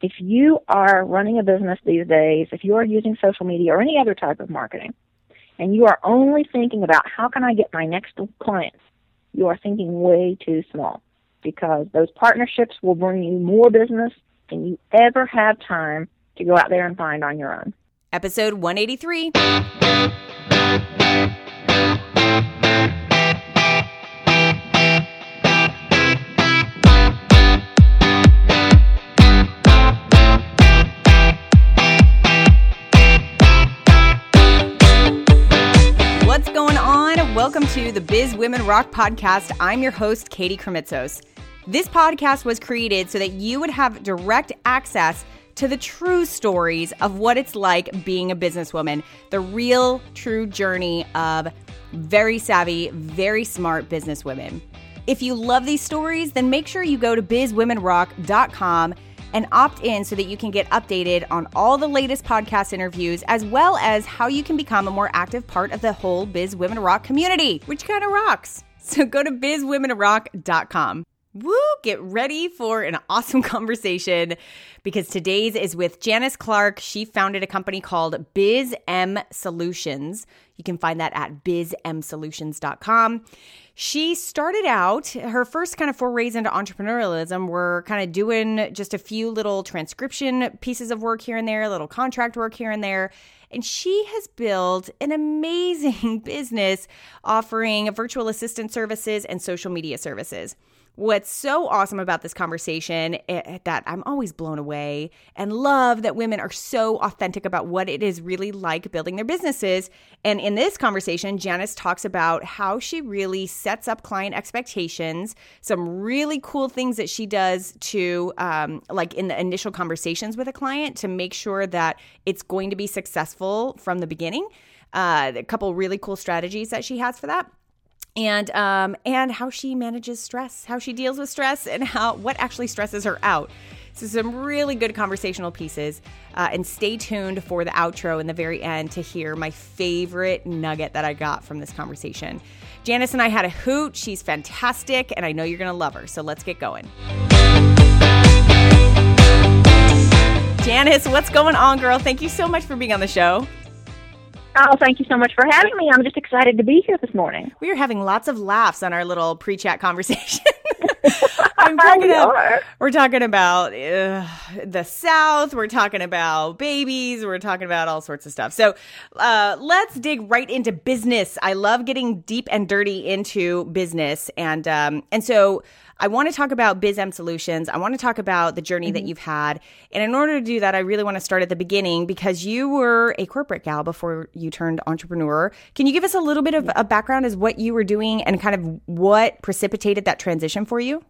if you are running a business these days, if you are using social media or any other type of marketing, and you are only thinking about how can I get my next clients, you are thinking way too small because those partnerships will bring you more business than you ever have time to go out there and find on your own. Episode 183. Welcome to the Biz Women Rock podcast. I'm your host, Katie Krimitsos. This podcast was created so that you would have direct access to the true stories of what it's like being a businesswoman, the real, true journey of very savvy, very smart businesswomen. If you love these stories, then make sure you go to bizwomenrock.com and opt in so that you can get updated on all the latest podcast interviews, as well as how you can become a more active part of the whole Biz Women Rock community, which kind of rocks. So go to bizwomenrock.com. Woo! Get ready for an awesome conversation because today's is with Janice Clark. She founded a company called Biz M Solutions. You can find that at bizmsolutions.com. She started out, her first kind of forays into entrepreneurialism were kind of doing just a few little transcription pieces of work here and there, a little contract work here and there. And she has built an amazing business offering virtual assistant services and social media services. What's so awesome about this conversation eh, eh, that I'm always blown away and love that women are so authentic about what it is really like building their businesses. And in this conversation, Janice talks about how she really sets up client expectations, some really cool things that she does to, um, like in the initial conversations with a client, to make sure that it's going to be successful from the beginning. Uh, a couple really cool strategies that she has for that and um, and how she manages stress, how she deals with stress, and how what actually stresses her out. So some really good conversational pieces. Uh, and stay tuned for the outro in the very end to hear my favorite nugget that I got from this conversation. Janice and I had a hoot. She's fantastic, and I know you're to love her. So let's get going. Janice, what's going on, girl? Thank you so much for being on the show. Oh, thank you so much for having me. I'm just excited to be here this morning. We are having lots of laughs on our little pre-chat conversation. I'm talking about, we're talking about uh, the South. We're talking about babies. We're talking about all sorts of stuff. So uh, let's dig right into business. I love getting deep and dirty into business, and um, and so I want to talk about BizM Solutions. I want to talk about the journey mm-hmm. that you've had. And in order to do that, I really want to start at the beginning because you were a corporate gal before you turned entrepreneur. Can you give us a little bit of a background as what you were doing and kind of what precipitated that transition for you?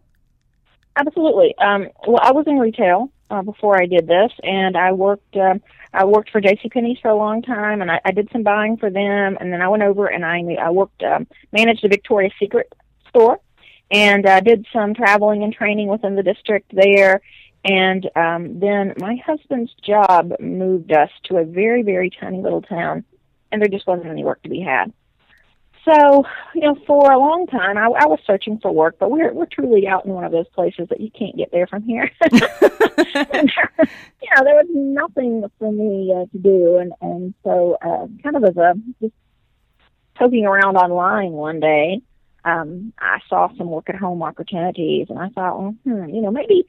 Absolutely. Um, well, I was in retail uh, before I did this, and I worked. Um, I worked for J.C. Penney's for a long time, and I, I did some buying for them. And then I went over and I I worked um, managed a Victoria's Secret store and uh, did some traveling and training within the district there. And um, then my husband's job moved us to a very, very tiny little town, and there just wasn't any work to be had. So, you know, for a long time, I, I was searching for work, but we're we're truly out in one of those places that you can't get there from here. and there, you know, there was nothing for me uh, to do, and and so uh, kind of as a just poking around online one day, um, I saw some work at home opportunities, and I thought, well, hmm, you know, maybe.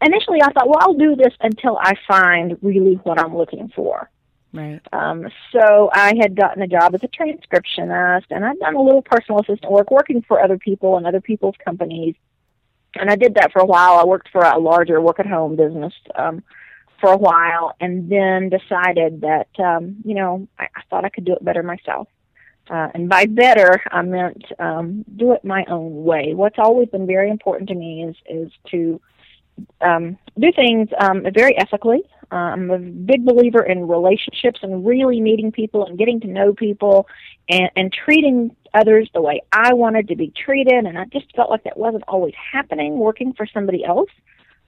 Initially, I thought, well, I'll do this until I find really what I'm looking for. Right. Um, so I had gotten a job as a transcriptionist, and I'd done a little personal assistant work, working for other people and other people's companies. And I did that for a while. I worked for a larger work-at-home business um, for a while, and then decided that um, you know I, I thought I could do it better myself. Uh, and by better, I meant um, do it my own way. What's always been very important to me is is to um, do things um, very ethically. Uh, I'm a big believer in relationships and really meeting people and getting to know people and, and treating others the way I wanted to be treated. And I just felt like that wasn't always happening working for somebody else.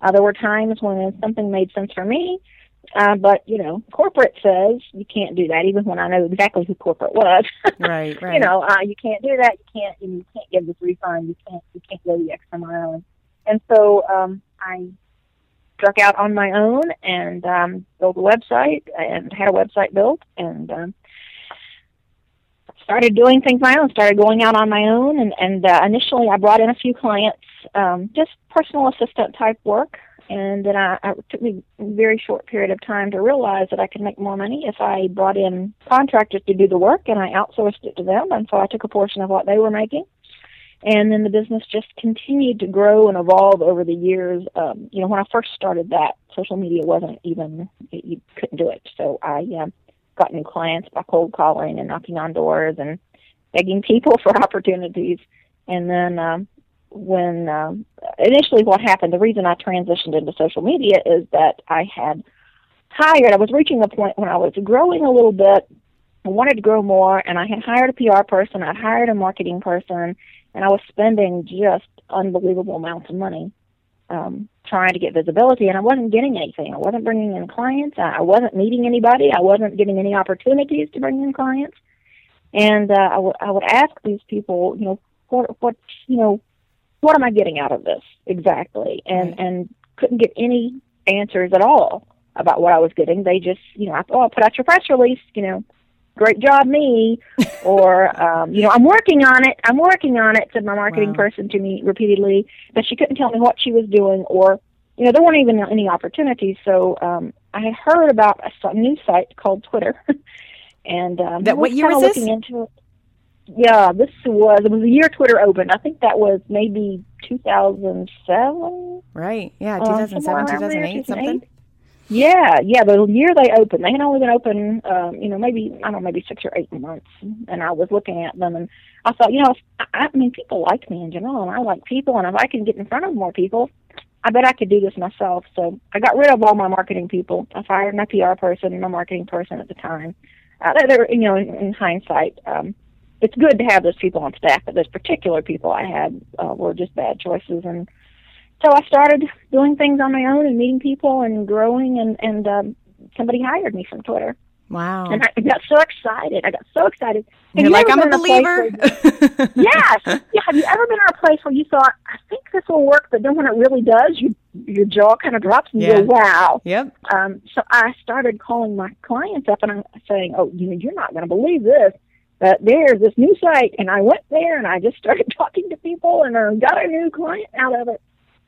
Uh, there were times when something made sense for me, uh, but you know, corporate says you can't do that. Even when I know exactly who corporate was, right, right. you know, uh, you can't do that. You can't. You can't give this refund. You can't. You can't go the extra mile. And, and so um, I struck out on my own and um, built a website and had a website built and um, started doing things my own. Started going out on my own, and and uh, initially I brought in a few clients, um, just personal assistant type work. And then I, I took me a very short period of time to realize that I could make more money if I brought in contractors to do the work and I outsourced it to them. And so I took a portion of what they were making and then the business just continued to grow and evolve over the years. Um, you know, when I first started that, social media wasn't even you couldn't do it. So I uh, got new clients by cold calling and knocking on doors and begging people for opportunities. And then um, when um, initially what happened, the reason I transitioned into social media is that I had hired. I was reaching a point when I was growing a little bit. I wanted to grow more, and I had hired a PR person. I'd hired a marketing person, and I was spending just unbelievable amounts of money um, trying to get visibility, and I wasn't getting anything. I wasn't bringing in clients. I wasn't meeting anybody. I wasn't getting any opportunities to bring in clients. And uh, I, w- I would ask these people, you know, what, what, you know, what am I getting out of this exactly? And and couldn't get any answers at all about what I was getting. They just, you know, I, oh, I'll put out your press release, you know, great job me or um you know i'm working on it. I'm working on it said my marketing wow. person to me repeatedly but she couldn't tell me what she was doing or you know there weren't even any opportunities. So um i had heard about a new site called twitter. And um that what year is this? looking into it. Yeah this was it was the year twitter opened. I think that was maybe 2007 right. Yeah 2007 um, 2008 something yeah, yeah. The year they opened, they had only been open, um, you know, maybe I don't know, maybe six or eight months. And I was looking at them, and I thought, you know, I, I mean, people like me in general, and I like people, and if I can get in front of more people, I bet I could do this myself. So I got rid of all my marketing people. I fired my PR person and my marketing person at the time. Uh, they're, you know, in, in hindsight, um, it's good to have those people on staff, but those particular people I had uh, were just bad choices, and so I started doing things on my own and meeting people and growing, and and um, somebody hired me from Twitter. Wow! And I got so excited. I got so excited. You're like, I'm a believer. A yes. Yeah. Have you ever been in a place where you thought, I think this will work, but then when it really does, you your jaw kind of drops and yeah. you go, wow. Yep. Um, so I started calling my clients up and I'm saying, oh, you know, you're not going to believe this. But there's this new site, and I went there and I just started talking to people and I got a new client out of it.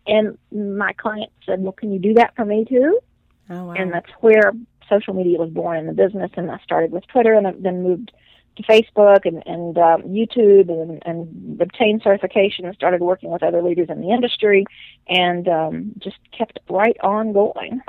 And my client said, well, can you do that for me too? Oh, wow. And that's where social media was born in the business. And I started with Twitter and then moved to Facebook and, and um, YouTube and, and obtained certification and started working with other leaders in the industry and um, just kept right on going.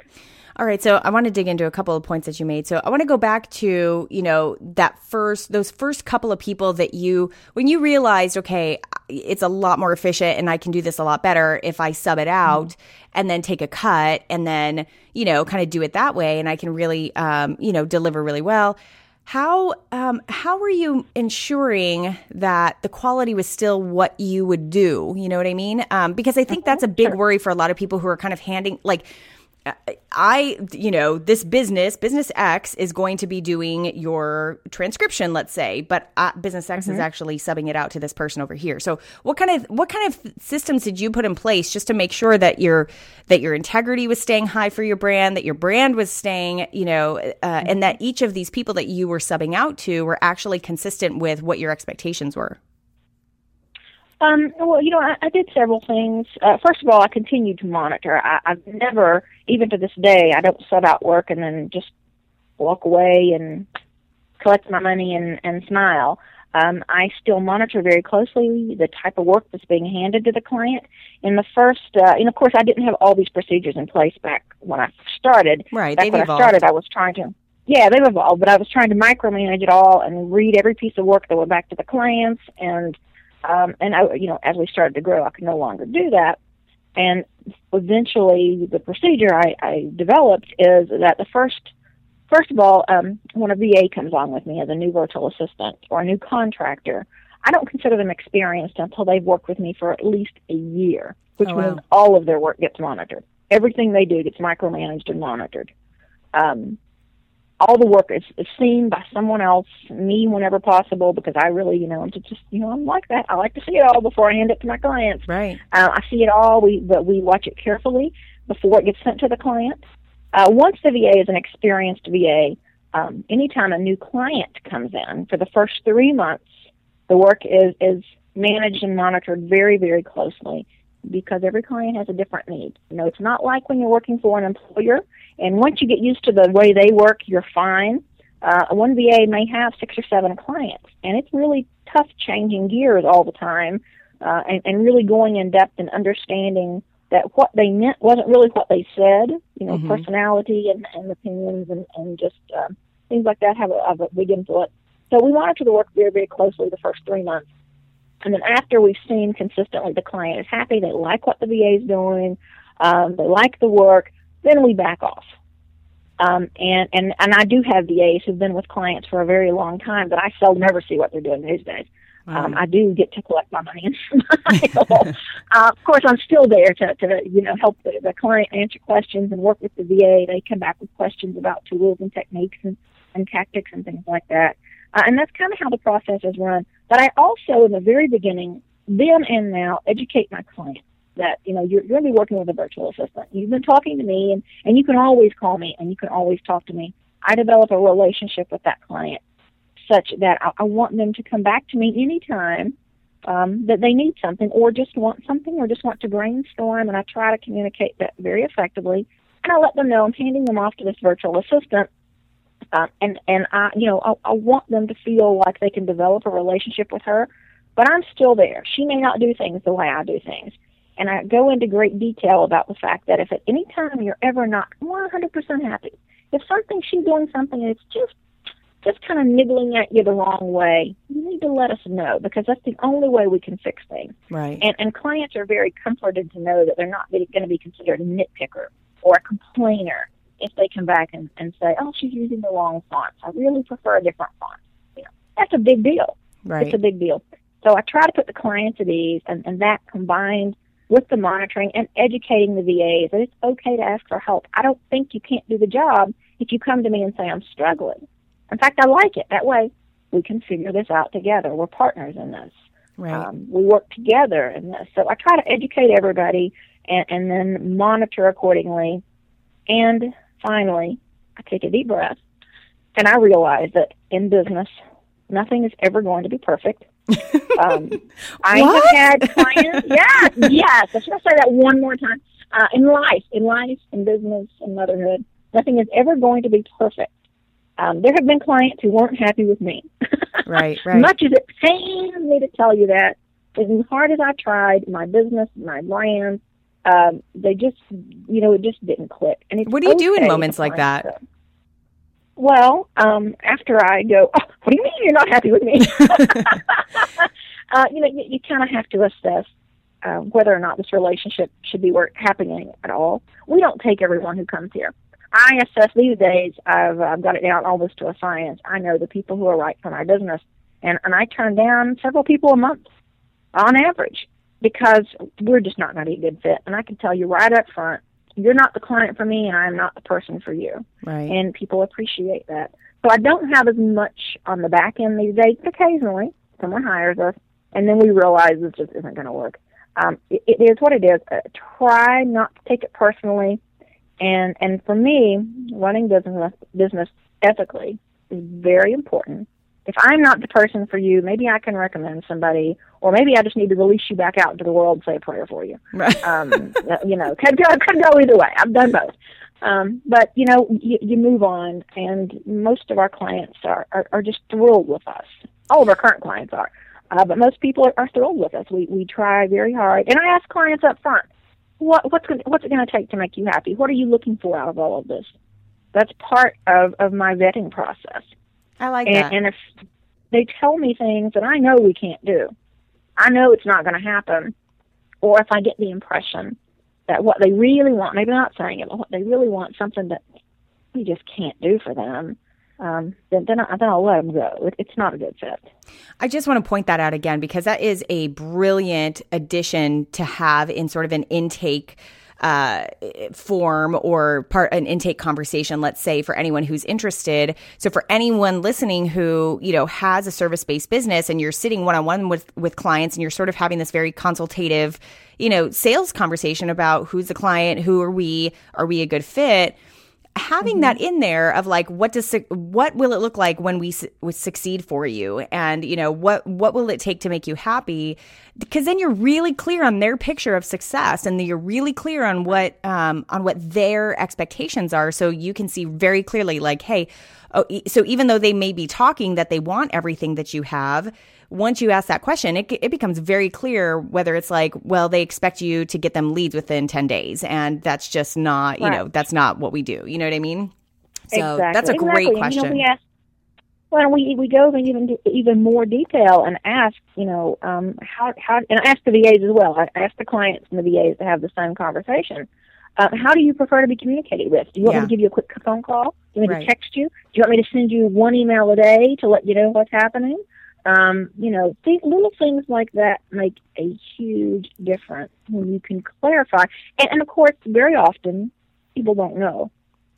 All right, so I want to dig into a couple of points that you made. So I want to go back to, you know, that first those first couple of people that you when you realized, okay, it's a lot more efficient and I can do this a lot better if I sub it out mm-hmm. and then take a cut and then, you know, kind of do it that way and I can really um, you know, deliver really well. How um, how were you ensuring that the quality was still what you would do? You know what I mean? Um, because I think mm-hmm. that's a big sure. worry for a lot of people who are kind of handing like I, you know, this business, Business X, is going to be doing your transcription, let's say, but uh, Business X mm-hmm. is actually subbing it out to this person over here. So, what kind of what kind of systems did you put in place just to make sure that your that your integrity was staying high for your brand, that your brand was staying, you know, uh, mm-hmm. and that each of these people that you were subbing out to were actually consistent with what your expectations were? Um, well, you know, I, I did several things. Uh, first of all, I continued to monitor. I, I've never, even to this day, I don't sub out work and then just walk away and collect my money and, and smile. Um, I still monitor very closely the type of work that's being handed to the client. In the first, uh, and of course, I didn't have all these procedures in place back when I started. Right, back when evolved. I started, I was trying to. Yeah, they've evolved, but I was trying to micromanage it all and read every piece of work that went back to the clients and um, and I, you know, as we started to grow, I could no longer do that. And eventually, the procedure I, I developed is that the first, first of all, um, when a VA comes on with me as a new virtual assistant or a new contractor, I don't consider them experienced until they've worked with me for at least a year, which oh, wow. means all of their work gets monitored. Everything they do gets micromanaged and monitored. Um, all the work is, is seen by someone else, me whenever possible, because I really, you know, I'm just, you know, I'm like that. I like to see it all before I hand it to my clients. Right. Uh, I see it all. We, but we watch it carefully. before it gets sent to the client. Uh, once the VA is an experienced VA, um, anytime a new client comes in, for the first three months, the work is, is managed and monitored very, very closely because every client has a different need. You know, it's not like when you're working for an employer, and once you get used to the way they work, you're fine. Uh, one VA may have six or seven clients, and it's really tough changing gears all the time uh, and, and really going in depth and understanding that what they meant wasn't really what they said. You know, mm-hmm. personality and, and opinions and, and just uh, things like that have a, have a big influence. So we monitor the work very, very closely the first three months. And then after we've seen consistently the client is happy, they like what the VA is doing, um, they like the work, then we back off. Um, and, and, and I do have VAs who've been with clients for a very long time, but I seldom ever see what they're doing these days. Um, I do get to collect my money and smile. uh, of course, I'm still there to, to you know help the, the client answer questions and work with the VA. They come back with questions about tools and techniques and, and tactics and things like that. Uh, and that's kind of how the process is run. But I also, in the very beginning, then and now, educate my clients that you know you're, you're going to be working with a virtual assistant. You've been talking to me, and and you can always call me, and you can always talk to me. I develop a relationship with that client such that I, I want them to come back to me anytime um, that they need something, or just want something, or just want to brainstorm. And I try to communicate that very effectively, and I let them know I'm handing them off to this virtual assistant um, and and I, you know, I, I want them to feel like they can develop a relationship with her, but I'm still there. She may not do things the way I do things, and I go into great detail about the fact that if at any time you're ever not 100% happy, if something she's doing something that's just just kind of nibbling at you the wrong way, you need to let us know because that's the only way we can fix things. Right. And and clients are very comforted to know that they're not going to be considered a nitpicker or a complainer if they come back and, and say, oh, she's using the wrong font. I really prefer a different font. You know, that's a big deal. Right. It's a big deal. So I try to put the clients at ease, and, and that combined with the monitoring and educating the VAs that it's okay to ask for help. I don't think you can't do the job if you come to me and say, I'm struggling. In fact, I like it. That way we can figure this out together. We're partners in this. Right. Um, we work together in this. So I try to educate everybody and, and then monitor accordingly and finally, I take a deep breath and I realize that in business, nothing is ever going to be perfect. Um, I have had clients, yes, yes, I should say that one more time. Uh, in life, in life, in business, in motherhood, nothing is ever going to be perfect. Um, there have been clients who weren't happy with me. right, right. Much as it pains me to tell you that, as hard as I tried, my business, my brand, um, they just, you know, it just didn't click. And what do you okay do in moments like that? Well, um, after I go, oh, what do you mean you're not happy with me? uh, you know, you, you kind of have to assess uh, whether or not this relationship should be work, happening at all. We don't take everyone who comes here. I assess these days. I've, I've got it down almost to a science. I know the people who are right for my business, and and I turn down several people a month on average because we're just not going to be a good fit. And I can tell you right up front, you're not the client for me, and I'm not the person for you. Right. And people appreciate that. So I don't have as much on the back end these days, occasionally someone hires us, and then we realize this just isn't going to work. Um, it, it is what it is. Uh, try not to take it personally, and and for me, running business business ethically is very important if I'm not the person for you, maybe I can recommend somebody, or maybe I just need to release you back out into the world, and say a prayer for you. Right. Um, you know, could go, could go either way. I've done both. Um, but you know, you, you move on, and most of our clients are, are are just thrilled with us. All of our current clients are, uh, but most people are, are thrilled with us. We we try very hard, and I ask clients up front, what what's gonna, what's it going to take to make you happy? What are you looking for out of all of this? That's part of of my vetting process. I like and, that. And if they tell me things that I know we can't do, I know it's not going to happen, or if I get the impression that what they really want, maybe not saying it, but what they really want, something that we just can't do for them, um, then then, I, then I'll let them go. It, it's not a good fit. I just want to point that out again because that is a brilliant addition to have in sort of an intake uh, form or part an intake conversation. Let's say for anyone who's interested. So for anyone listening who you know has a service based business and you're sitting one on one with with clients and you're sort of having this very consultative, you know, sales conversation about who's the client, who are we, are we a good fit having mm-hmm. that in there of like what does what will it look like when we su- succeed for you? And you know what what will it take to make you happy? Because then you're really clear on their picture of success and you're really clear on what um, on what their expectations are. So you can see very clearly like hey oh, so even though they may be talking that they want everything that you have once you ask that question, it, it becomes very clear whether it's like, well, they expect you to get them leads within 10 days. And that's just not, you know, that's not what we do. You know what I mean? So exactly. that's a great exactly. question. You know, we ask, well, we we go into even even more detail and ask, you know, um, how how and I ask the VAs as well. I ask the clients and the VAs to have the same conversation. Uh, how do you prefer to be communicated with? Do you want yeah. me to give you a quick phone call? Do you want me right. to text you? Do you want me to send you one email a day to let you know what's happening? Um, you know, th- little things like that make a huge difference when you can clarify. And, and of course, very often people don't know.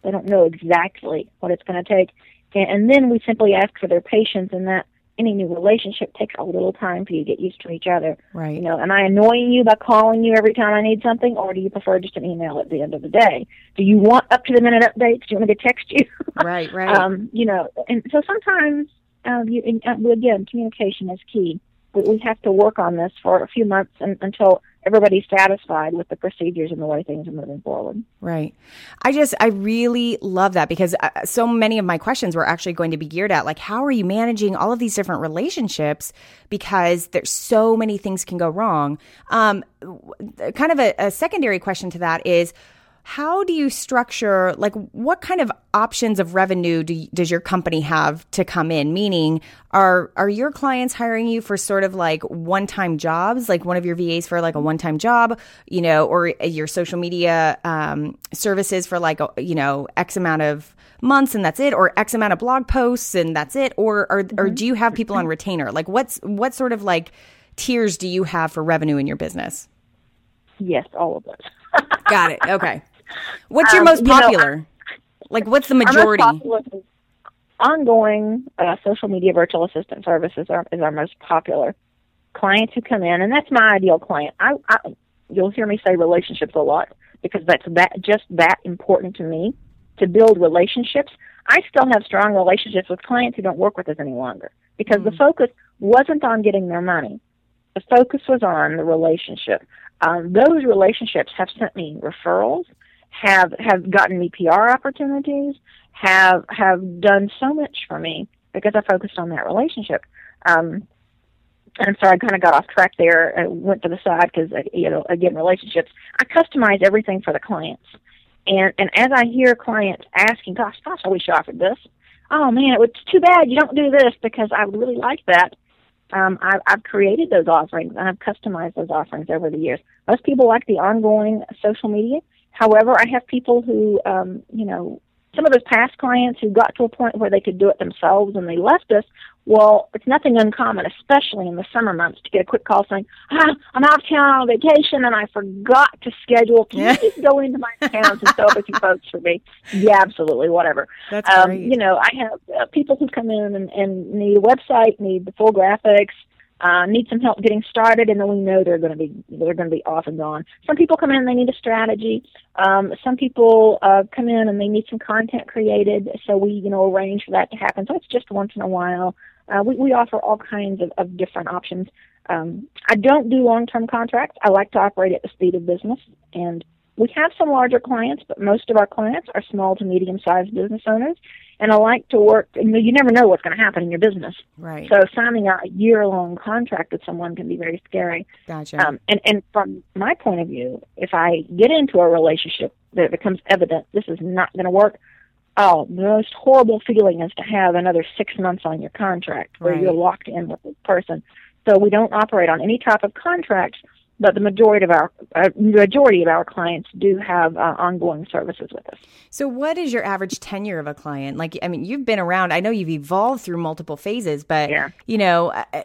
They don't know exactly what it's going to take. And, and then we simply ask for their patience and that any new relationship takes a little time for you to get used to each other. Right. You know, am I annoying you by calling you every time I need something, or do you prefer just an email at the end of the day? Do you want up to the minute updates? Do you want me to text you? Right, right. um, you know, and so sometimes um, you, and, uh, again, communication is key. But we have to work on this for a few months and, until everybody's satisfied with the procedures and the way things are moving forward. Right. I just, I really love that because uh, so many of my questions were actually going to be geared at like, how are you managing all of these different relationships? Because there's so many things can go wrong. Um, kind of a, a secondary question to that is, how do you structure like what kind of options of revenue do, does your company have to come in? Meaning are are your clients hiring you for sort of like one-time jobs? Like one of your vas for like a one-time job you know or your social media um, services for like a, you know x amount of months and that's it or x amount of blog posts and that's it? Or or, mm-hmm. or do you have people on retainer? Like what's what sort of like tiers do you have for revenue in your business? Yes all of those. Got it. Okay. What's your um, most popular? You know, like, what's the majority? ongoing uh, social media virtual assistant services are, is our most popular. Clients who come in, and that's my ideal client. I, I you'll hear me say relationships a lot because that's that just that important to me to build relationships. I still have strong relationships with clients who don't work with us any longer because mm-hmm. the focus wasn't on getting their money. The focus was on the relationship. Um, those relationships have sent me referrals have have gotten me PR opportunities, have have done so much for me because I focused on that relationship. Um, I'm sorry, I kind of got off track there. I went to the side because uh, you know, again, relationships. I customize everything for the clients, and and as I hear clients asking, "Gosh, gosh, I wish you offered this." Oh man, it was too bad you don't do this because I would really like that. Um, I, I've created those offerings and I've customized those offerings over the years. Most people like the ongoing social media. However, I have people who, um, you know, some of those past clients who got to a point where they could do it themselves and they left us. Well, it's nothing uncommon, especially in the summer months, to get a quick call saying, ah, I'm out of town on vacation and I forgot to schedule. Can yeah. you just go into my account and set up a few folks for me? Yeah, absolutely, whatever. That's um, great. You know, I have uh, people who come in and, and need a website, need the full graphics, uh, need some help getting started, and then we know they're going to be they're going to be off and gone. Some people come in and they need a strategy. Um, some people uh, come in and they need some content created, so we you know arrange for that to happen. So it's just once in a while. Uh, we, we offer all kinds of, of different options. Um, I don't do long term contracts. I like to operate at the speed of business, and we have some larger clients, but most of our clients are small to medium sized business owners and I like to work. You, know, you never know what's going to happen in your business, right? So signing a year-long contract with someone can be very scary. Gotcha. Um, and and from my point of view, if I get into a relationship that it becomes evident this is not going to work, oh, the most horrible feeling is to have another six months on your contract where right. you're locked in with this person. So we don't operate on any type of contract but the majority of our uh, majority of our clients do have uh, ongoing services with us. So, what is your average tenure of a client? Like, I mean, you've been around. I know you've evolved through multiple phases, but Yeah. you know, uh, uh,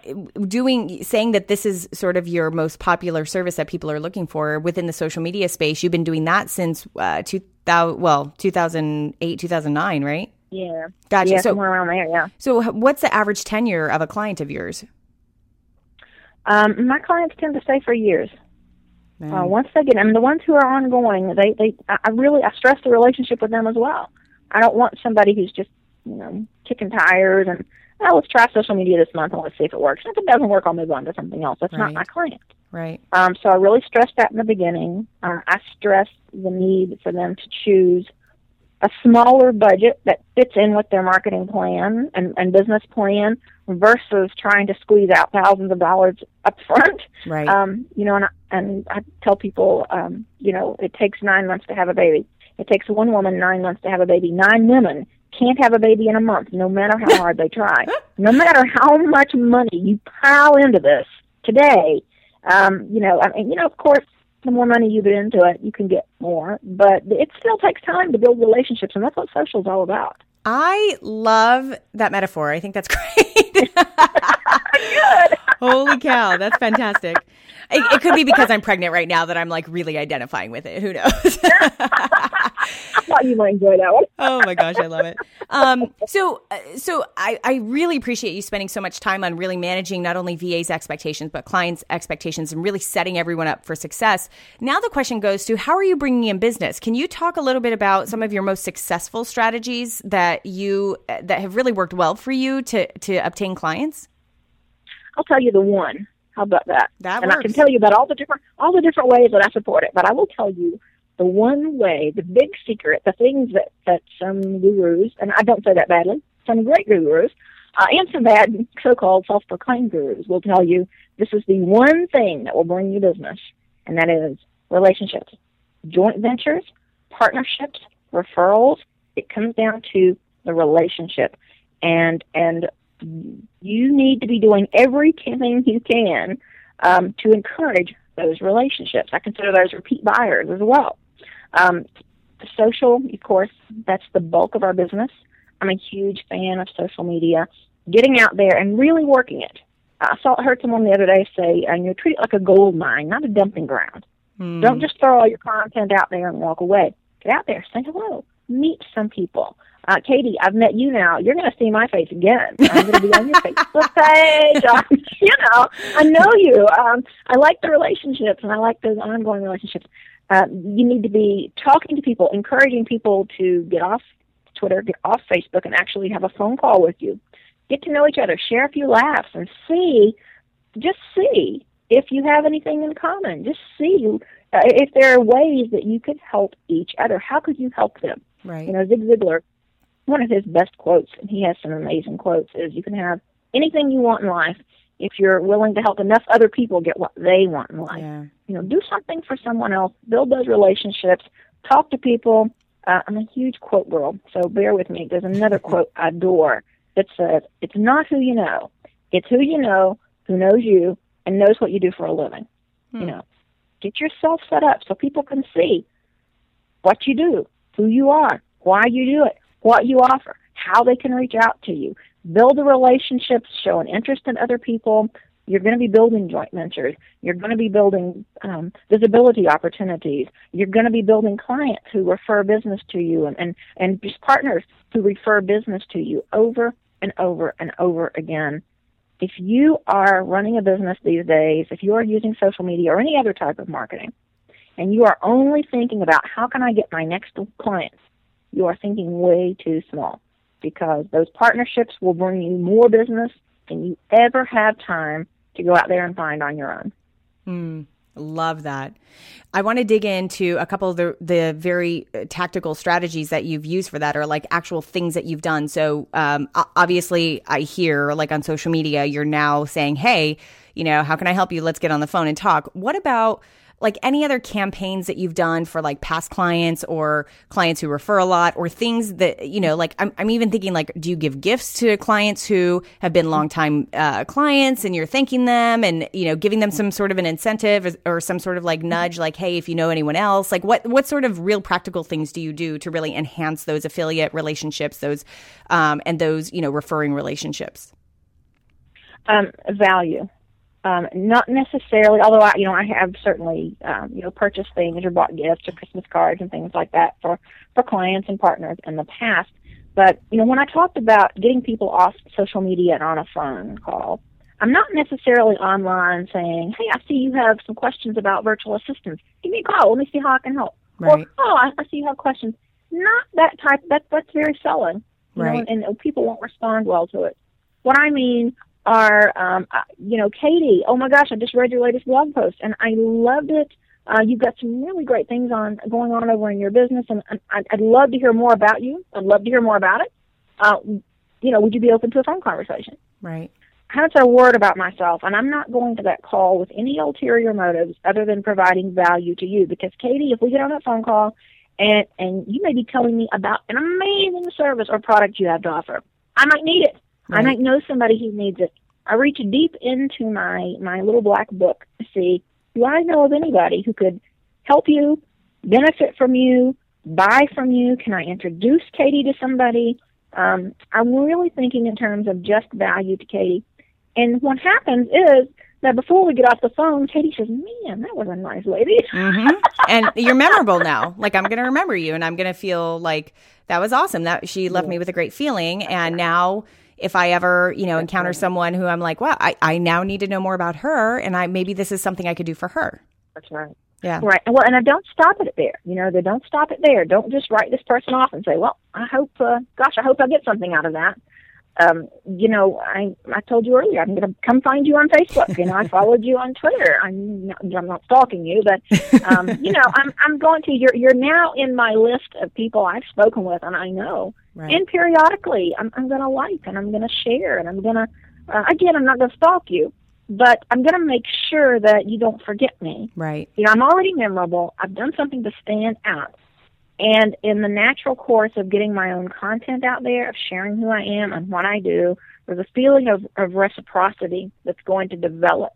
doing saying that this is sort of your most popular service that people are looking for within the social media space. You've been doing that since uh, two thousand, well, two thousand eight, two thousand nine, right? Yeah, Gotcha. yeah, So- somewhere around there. Yeah. So, what's the average tenure of a client of yours? Um, my clients tend to stay for years. Uh, once they get, I mean, the ones who are ongoing, they, they, I I really, I stress the relationship with them as well. I don't want somebody who's just, you know, kicking tires and, oh, let's try social media this month and let's see if it works. And if it doesn't work, I'll move on to something else. That's Right. not my client. Right. Um, so I really stressed that in the beginning. Uh, I stressed the need for them to choose a smaller budget that fits in with their marketing plan and, and business plan versus trying to squeeze out thousands of dollars up front. Right. Um, you know, and I, and I tell people, um, you know, it takes nine months to have a baby. It takes one woman nine months to have a baby. Nine women can't have a baby in a month, no matter how hard they try. No matter how much money you pile into this today, um, you know, I mean, you know, of course, the more money you put into it, you can get more, but it still takes time to build relationships, and that's what social is all about. I love that metaphor. I think that's great. Holy cow, that's fantastic. It, it could be because I'm pregnant right now that I'm like really identifying with it. Who knows? I thought you might enjoy that one. oh my gosh, I love it. Um, so, uh, so I, I really appreciate you spending so much time on really managing not only VA's expectations but clients' expectations and really setting everyone up for success. Now the question goes to how are you bringing in business? Can you talk a little bit about some of your most successful strategies that you that have really worked well for you to to obtain clients? I'll tell you the one. How about that? That and I can tell you about all the different all the different ways that I support it. But I will tell you the one way, the big secret, the things that that some gurus, and I don't say that badly, some great gurus, uh, and some bad so-called self-proclaimed gurus will tell you this is the one thing that will bring you business, and that is relationships, joint ventures, partnerships, referrals. It comes down to the relationship, and and you need to be doing everything you can um, to encourage those relationships. I consider those repeat buyers as well. Um, social, of course, that's the bulk of our business. I'm a huge fan of social media, getting out there and really working it. I saw heard someone the other day say, and you treat it like a gold mine, not a dumping ground. Hmm. Don't just throw all your content out there and walk away. Get out there, say hello, meet some people. Uh, Katie, I've met you now. You're going to see my face again. I'm going to be on your Facebook page. Um, you know, I know you. Um, I like the relationships, and I like those ongoing relationships. Uh, you need to be talking to people, encouraging people to get off Twitter, get off Facebook, and actually have a phone call with you. Get to know each other, share a few laughs, and see, just see if you have anything in common. Just see uh, if there are ways that you could help each other. How could you help them? right. You know, Zig Ziglar, one of his best quotes, and he has some amazing quotes, is you can have anything you want in life if you're willing to help enough other people get what they want in life. yeah. You know, do something for someone else, build those relationships, talk to people. Uh, I'm a huge quote girl, so bear with me. There's another quote I adore that says, It's not who you know, it's who you know, who knows you, and knows what you do for a living. Hmm. You know, get yourself set up so people can see what you do, who you are, why you do it, what you offer, how they can reach out to you. Build the relationships, show an interest in other people. You're going to be building joint ventures. You're going to be building um, visibility opportunities. You're going to be building clients who refer business to you and, and, and just partners who refer business to you over and over and over again. If you are running a business these days, if you are using social media or any other type of marketing, and you are only thinking about how can I get my next clients, you are thinking way too small because those partnerships will bring you more business than you ever have time to go out there and find on your own. Mm, love that. I want to dig into a couple of the, the very uh, tactical strategies that you've used for that or like actual things that you've done. So, um, obviously, I hear like on social media, you're now saying, hey, you know, how can I help you? Let's get on the phone and talk. What about like any other campaigns that you've done for like past clients or clients who refer a lot or things that, you know, like I'm, I'm even thinking like, do you give gifts to clients who have been longtime uh, clients and you're thanking them and, you know, giving them some sort of an incentive or, or some sort of like nudge, like, hey, if you know anyone else, like what, what sort of real practical things do you do to really enhance those affiliate relationships, those, um, and those, you know, referring relationships? Um, value. Um, not necessarily, although I, you know, I have certainly, um, you know, purchased things or bought gifts or Christmas cards and things like that for for clients and partners in the past. But you know, when I talked about getting people off social media and on a phone call, I'm not necessarily online saying, "Hey, I see you have some questions about virtual assistants. Give me a call. Let me see how I can help." Right. Or, "Oh, I, I see you have questions." Not that type. That that's very selling. You Right. Know, and, and people won't respond well to it. What I mean are, um, uh, you know, Katie. Oh my gosh, I just read your latest blog post and I loved it. Uh, you've got some really great things on going on over in your business, and, and I'd, I'd love to hear more about you. I'd love to hear more about it. Uh, you know, would you be open to a phone conversation? Right. Of say a word about myself, and I'm not going to that call with any ulterior motives other than providing value to you. Because Katie, if we get on that phone call, and and you may be telling me about an amazing service or product you have to offer, I might need it. I might know somebody who needs it. I reach deep into my my little black book to see do I know of anybody who could help you, benefit from you, buy from you? Can I introduce Katie to somebody? Um, I'm really thinking in terms of just value to Katie. And what happens is that before we get off the phone, Katie says, "Man, that was a nice lady." hmm and you're memorable now. Like I'm going to remember you, and I'm going to feel like that was awesome. That she left me with a great feeling, and now if I ever you know encounter someone who I'm like, wow, I, I now need to know more about her, and I maybe this is something I could do for her. That's right. Yeah. Right. Well, and I don't stop it there. You know, they don't stop it there. Don't just write this person off and say, "Well, I hope, uh, gosh, I hope I get something out of that." Um, you know, I I told you earlier, I'm going to come find you on Facebook. You know, I followed you on Twitter. I'm not, I'm not stalking you, but um, you know, I'm I'm going to. You're you're now in my list of people I've spoken with, and I know. Right. And periodically, I'm I'm going to like and I'm going to share and I'm going to. Uh, again, I'm not going to stalk you, but I'm going to make sure that you don't forget me. right. You know, I'm already memorable. I've done something to stand out. And in the natural course of getting my own content out there, of sharing who I am and what I do, there's a feeling of, of reciprocity that's going to develop.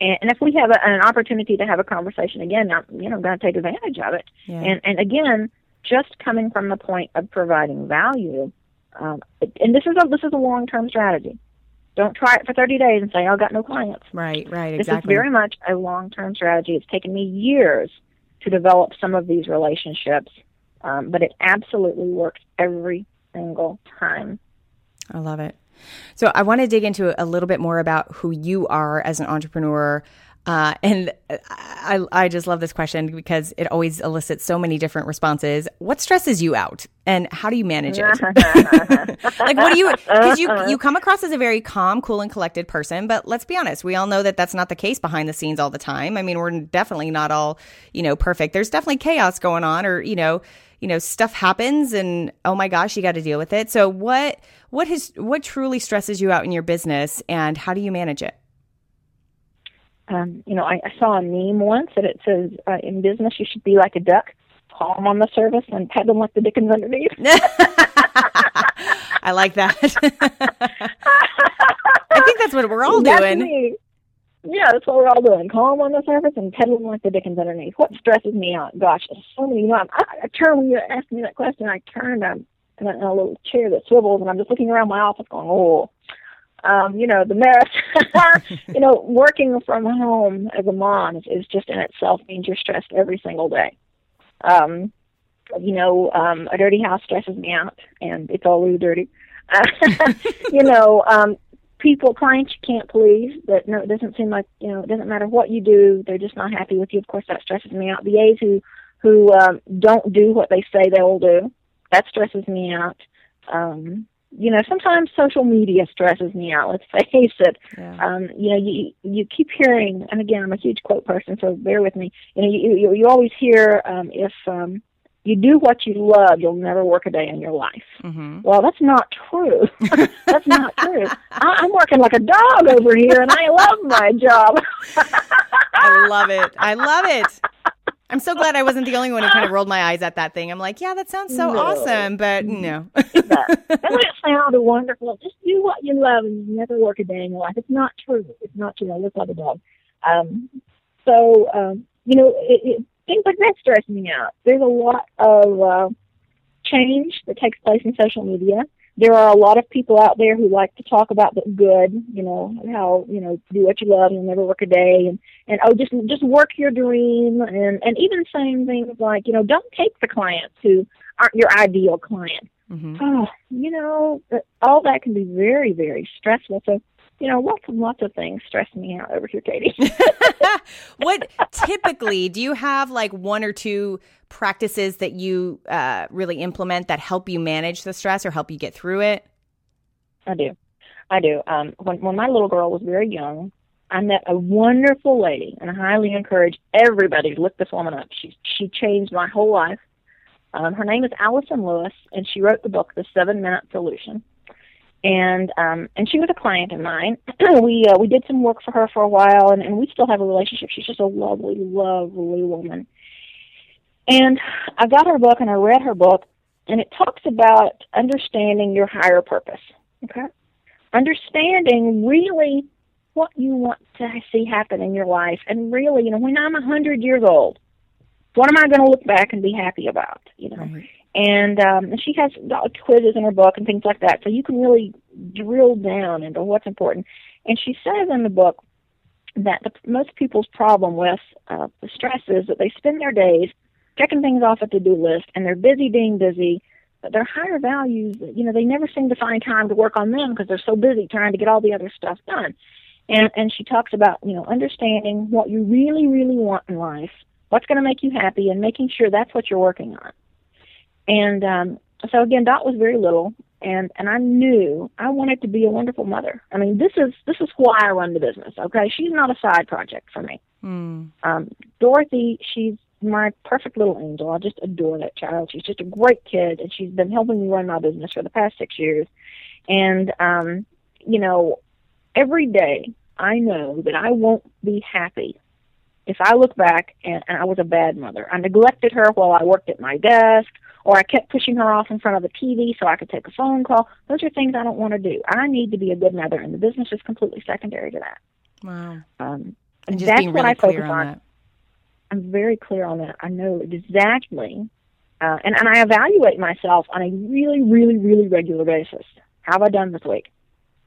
And, and if we have a, an opportunity to have a conversation again, I'm, you know, going to take advantage of it. Yeah. And, and again, just coming from the point of providing value. Um, and this is a, this is a long-term strategy. Don't try it for 30 days and say, "Oh, I got no clients. right. Right. exactly. This is very much a long term strategy. It's taken me years to develop some of these relationships, um, but it absolutely works every single time. I love it. So I want to dig into a little bit more about who you are as an entrepreneur. Uh, and I, I just love this question because it always elicits so many different responses. What stresses you out, and how do you manage it? like, what do you? Because you you come across as a very calm, cool, and collected person, but let's be honest, we all know that that's not the case behind the scenes all the time. I mean, we're definitely not all you know perfect. There's definitely chaos going on, or you know, you know, stuff happens, and oh my gosh, you got to deal with it. So, what what has what truly stresses you out in your business, and how do you manage it? Um, you know, I, I saw a meme once that it says, uh, "In business, you should be like a duck, calm on the surface and pedal like the dickens underneath." I like that. I think that's what we're all That's doing. me. Yeah, that's what we're all doing. Calm on the surface and pedaling like the dickens underneath. What stresses me out? Gosh, there's so many. You know, I, I turn when you asked me that question. I turned in, a, in a little chair that swivels, and I'm just looking around my office, going, "Oh, um, you know, the mess." you know, working from home as a mom is, just in itself means you're stressed every single day. Um, you know, um, a dirty house stresses me out, and it's always dirty. you know, um, people, clients you can't please. That no, it doesn't seem like you know. It doesn't matter what you do; they're just not happy with you. Of course, that stresses me out. VAs who who um, don't do what they say they'll do, that stresses me out. Um, you know, sometimes social media stresses me out. Let's face it. Yeah. Um, you know, you you keep hearing, and again, I'm a huge quote person, so bear with me. You know, you you, you always hear um, if um, you do what you love, you'll never work a day in your life. Mm-hmm. Well, that's not true. that's not true. I, I'm working like a dog over here, and I love my job. I love it. I love it. I'm so glad I wasn't the only one who kind of rolled my eyes at that thing. I'm like, yeah, that sounds so No. awesome, but no. Doesn't it sound wonderful? Just do what you love, and you never work a day in your life. It's not true. It's not true. I look like a dog. Um, so, um, you know, it, it, things like that stress me out. There's a lot of uh, change that takes place in social media. There are a lot of people out there who like to talk about the good, you know, how, you know, do what you love, you'll never work a day and, and oh just just work your dream and, and even saying things like, you know, don't take the clients who aren't your ideal client. hmm Oh, you know, all that can be very, very stressful. So, you know, lots and lots of things stress me out over here, Katie. what typically do you have like one or two practices that you uh, really implement that help you manage the stress or help you get through it? I do. I do. Um, when when my little girl was very young, I met a wonderful lady, and I highly encourage everybody to look this woman up. She she changed my whole life. Um, her name is Allyson Lewis, and she wrote the book The Seven Minute Solution. And um, and she was a client of mine. we uh, we did some work for her for a while, and, and we still have a relationship. She's just a lovely, lovely woman. And I got her book, and I read her book, and it talks about understanding your higher purpose. Okay understanding really what you want to see happen in your life and really you know when i'm a hundred years old what am i going to look back and be happy about you know Right. And um and she has quizzes in her book and things like that so you can really drill down into what's important and she says in the book that the, most people's problem with uh, the stress is that they spend their days checking things off a to-do list and they're busy being busy but their higher values, you know, they never seem to find time to work on them because they're so busy trying to get all the other stuff done. And and she talks about, you know, understanding what you really, really want in life, what's going to make you happy, and making sure that's what you're working on. And um, so again, Dot was very little, and and I knew I wanted to be a wonderful mother. I mean, this is this is why I run the business. Okay, she's not a side project for me. Mm. Um, Dorothy, she's my perfect little angel. I just adore that child. She's just a great kid, and she's been helping me run my business for the past six years. And, um, you know, every day I know that I won't be happy if I look back and, and I was a bad mother. I neglected her while I worked at my desk, or I kept pushing her off in front of the TV so I could take a phone call. Those are things I don't want to do. I need to be a good mother, and the business is completely secondary to that. Wow. Um, And just that's being what I focus clear on. I'm very clear on that. I know exactly, uh, and and I evaluate myself on a really, really, really regular basis. How have I done this week?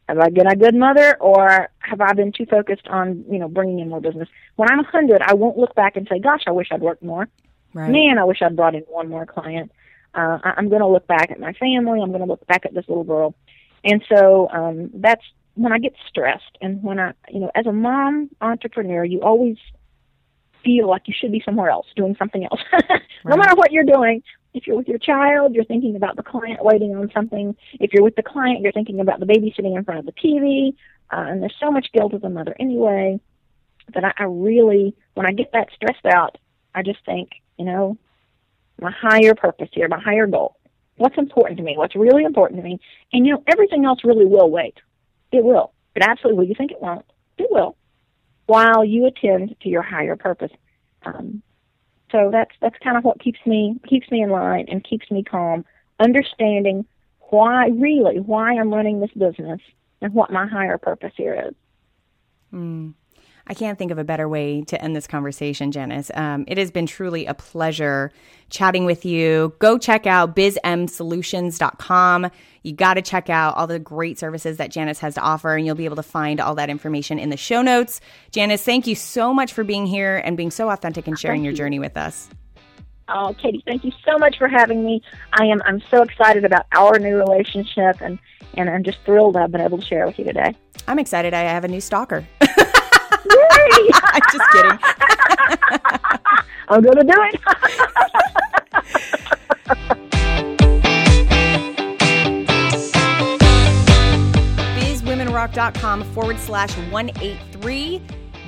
Have I been a good mother, or have I been too focused on you know bringing in more business? When I'm a hundred, I won't look back and say, "Gosh, I wish I'd worked more." Right. Man, I wish I'd brought in one more client. Uh, I, I'm going to look back at my family. I'm going to look back at this little girl, and so um, that's when I get stressed. And when I, you know, as a mom entrepreneur, you always feel like you should be somewhere else, doing something else. no Right. matter what you're doing, if you're with your child, you're thinking about the client waiting on something. If you're with the client, you're thinking about the baby sitting in front of the TV. Uh, and there's so much guilt as a mother anyway that I, I really, when I get that stressed out, I just think, you know, my higher purpose here, my higher goal. What's important to me? What's really important to me? And you know, everything else really will wait. It will. It absolutely will. You think it won't? It will. While you attend to your higher purpose. Um, so that's that's kind of what keeps me keeps me in line and keeps me calm. Understanding why really why I'm running this business and what my higher purpose here is. Mm. I can't think of a better way to end this conversation, Janice. Um, it has been truly a pleasure chatting with you. Go check out bizmsolutions.com. You got to check out all the great services that Janice has to offer, and you'll be able to find all that information in the show notes. Janice, thank you so much for being here and being so authentic and sharing Thank your you. journey with us. Oh, Katie, thank you so much for having me. I am I'm so excited about our new relationship and and I'm just thrilled I've been able to share with you today. I'm excited. I have a new stalker. I'm just kidding. I'm going to do it. bizwomenrock.com forward slash 183.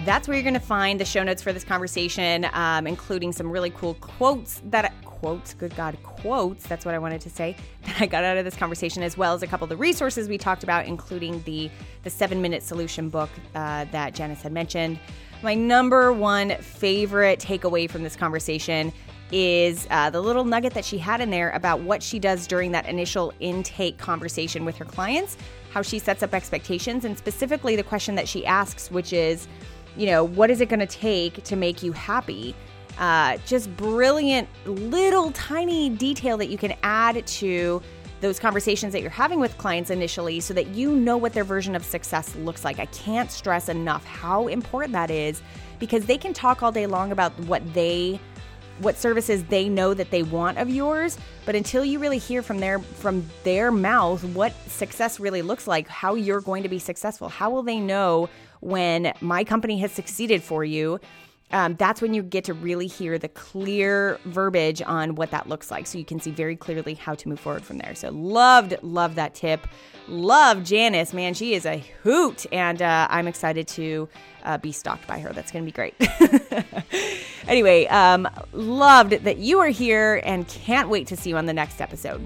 That's where you're going to find the show notes for this conversation, um, including some really cool quotes that quotes, good God, quotes, that's what I wanted to say, that I got out of this conversation, as well as a couple of the resources we talked about, including the, the seven minute solution book uh, that Janice had mentioned. My number one favorite takeaway from this conversation is uh, the little nugget that she had in there about what she does during that initial intake conversation with her clients, how she sets up expectations, and specifically the question that she asks, which is, you know, what is it going to take to make you happy? Uh, just brilliant little tiny detail that you can add to those conversations that you're having with clients initially so that you know what their version of success looks like. I can't stress enough how important that is because they can talk all day long about what they what services they know that they want of yours but until you really hear from their from their mouth what success really looks like how you're going to be successful how will they know when my company has succeeded for you um, that's when you get to really hear the clear verbiage on what that looks like. So you can see very clearly how to move forward from there. So loved, loved that tip. Love Janice, man. She is a hoot. And uh, I'm excited to uh, be stalked by her. That's going to be great. anyway, um, loved that you are here and can't wait to see you on the next episode.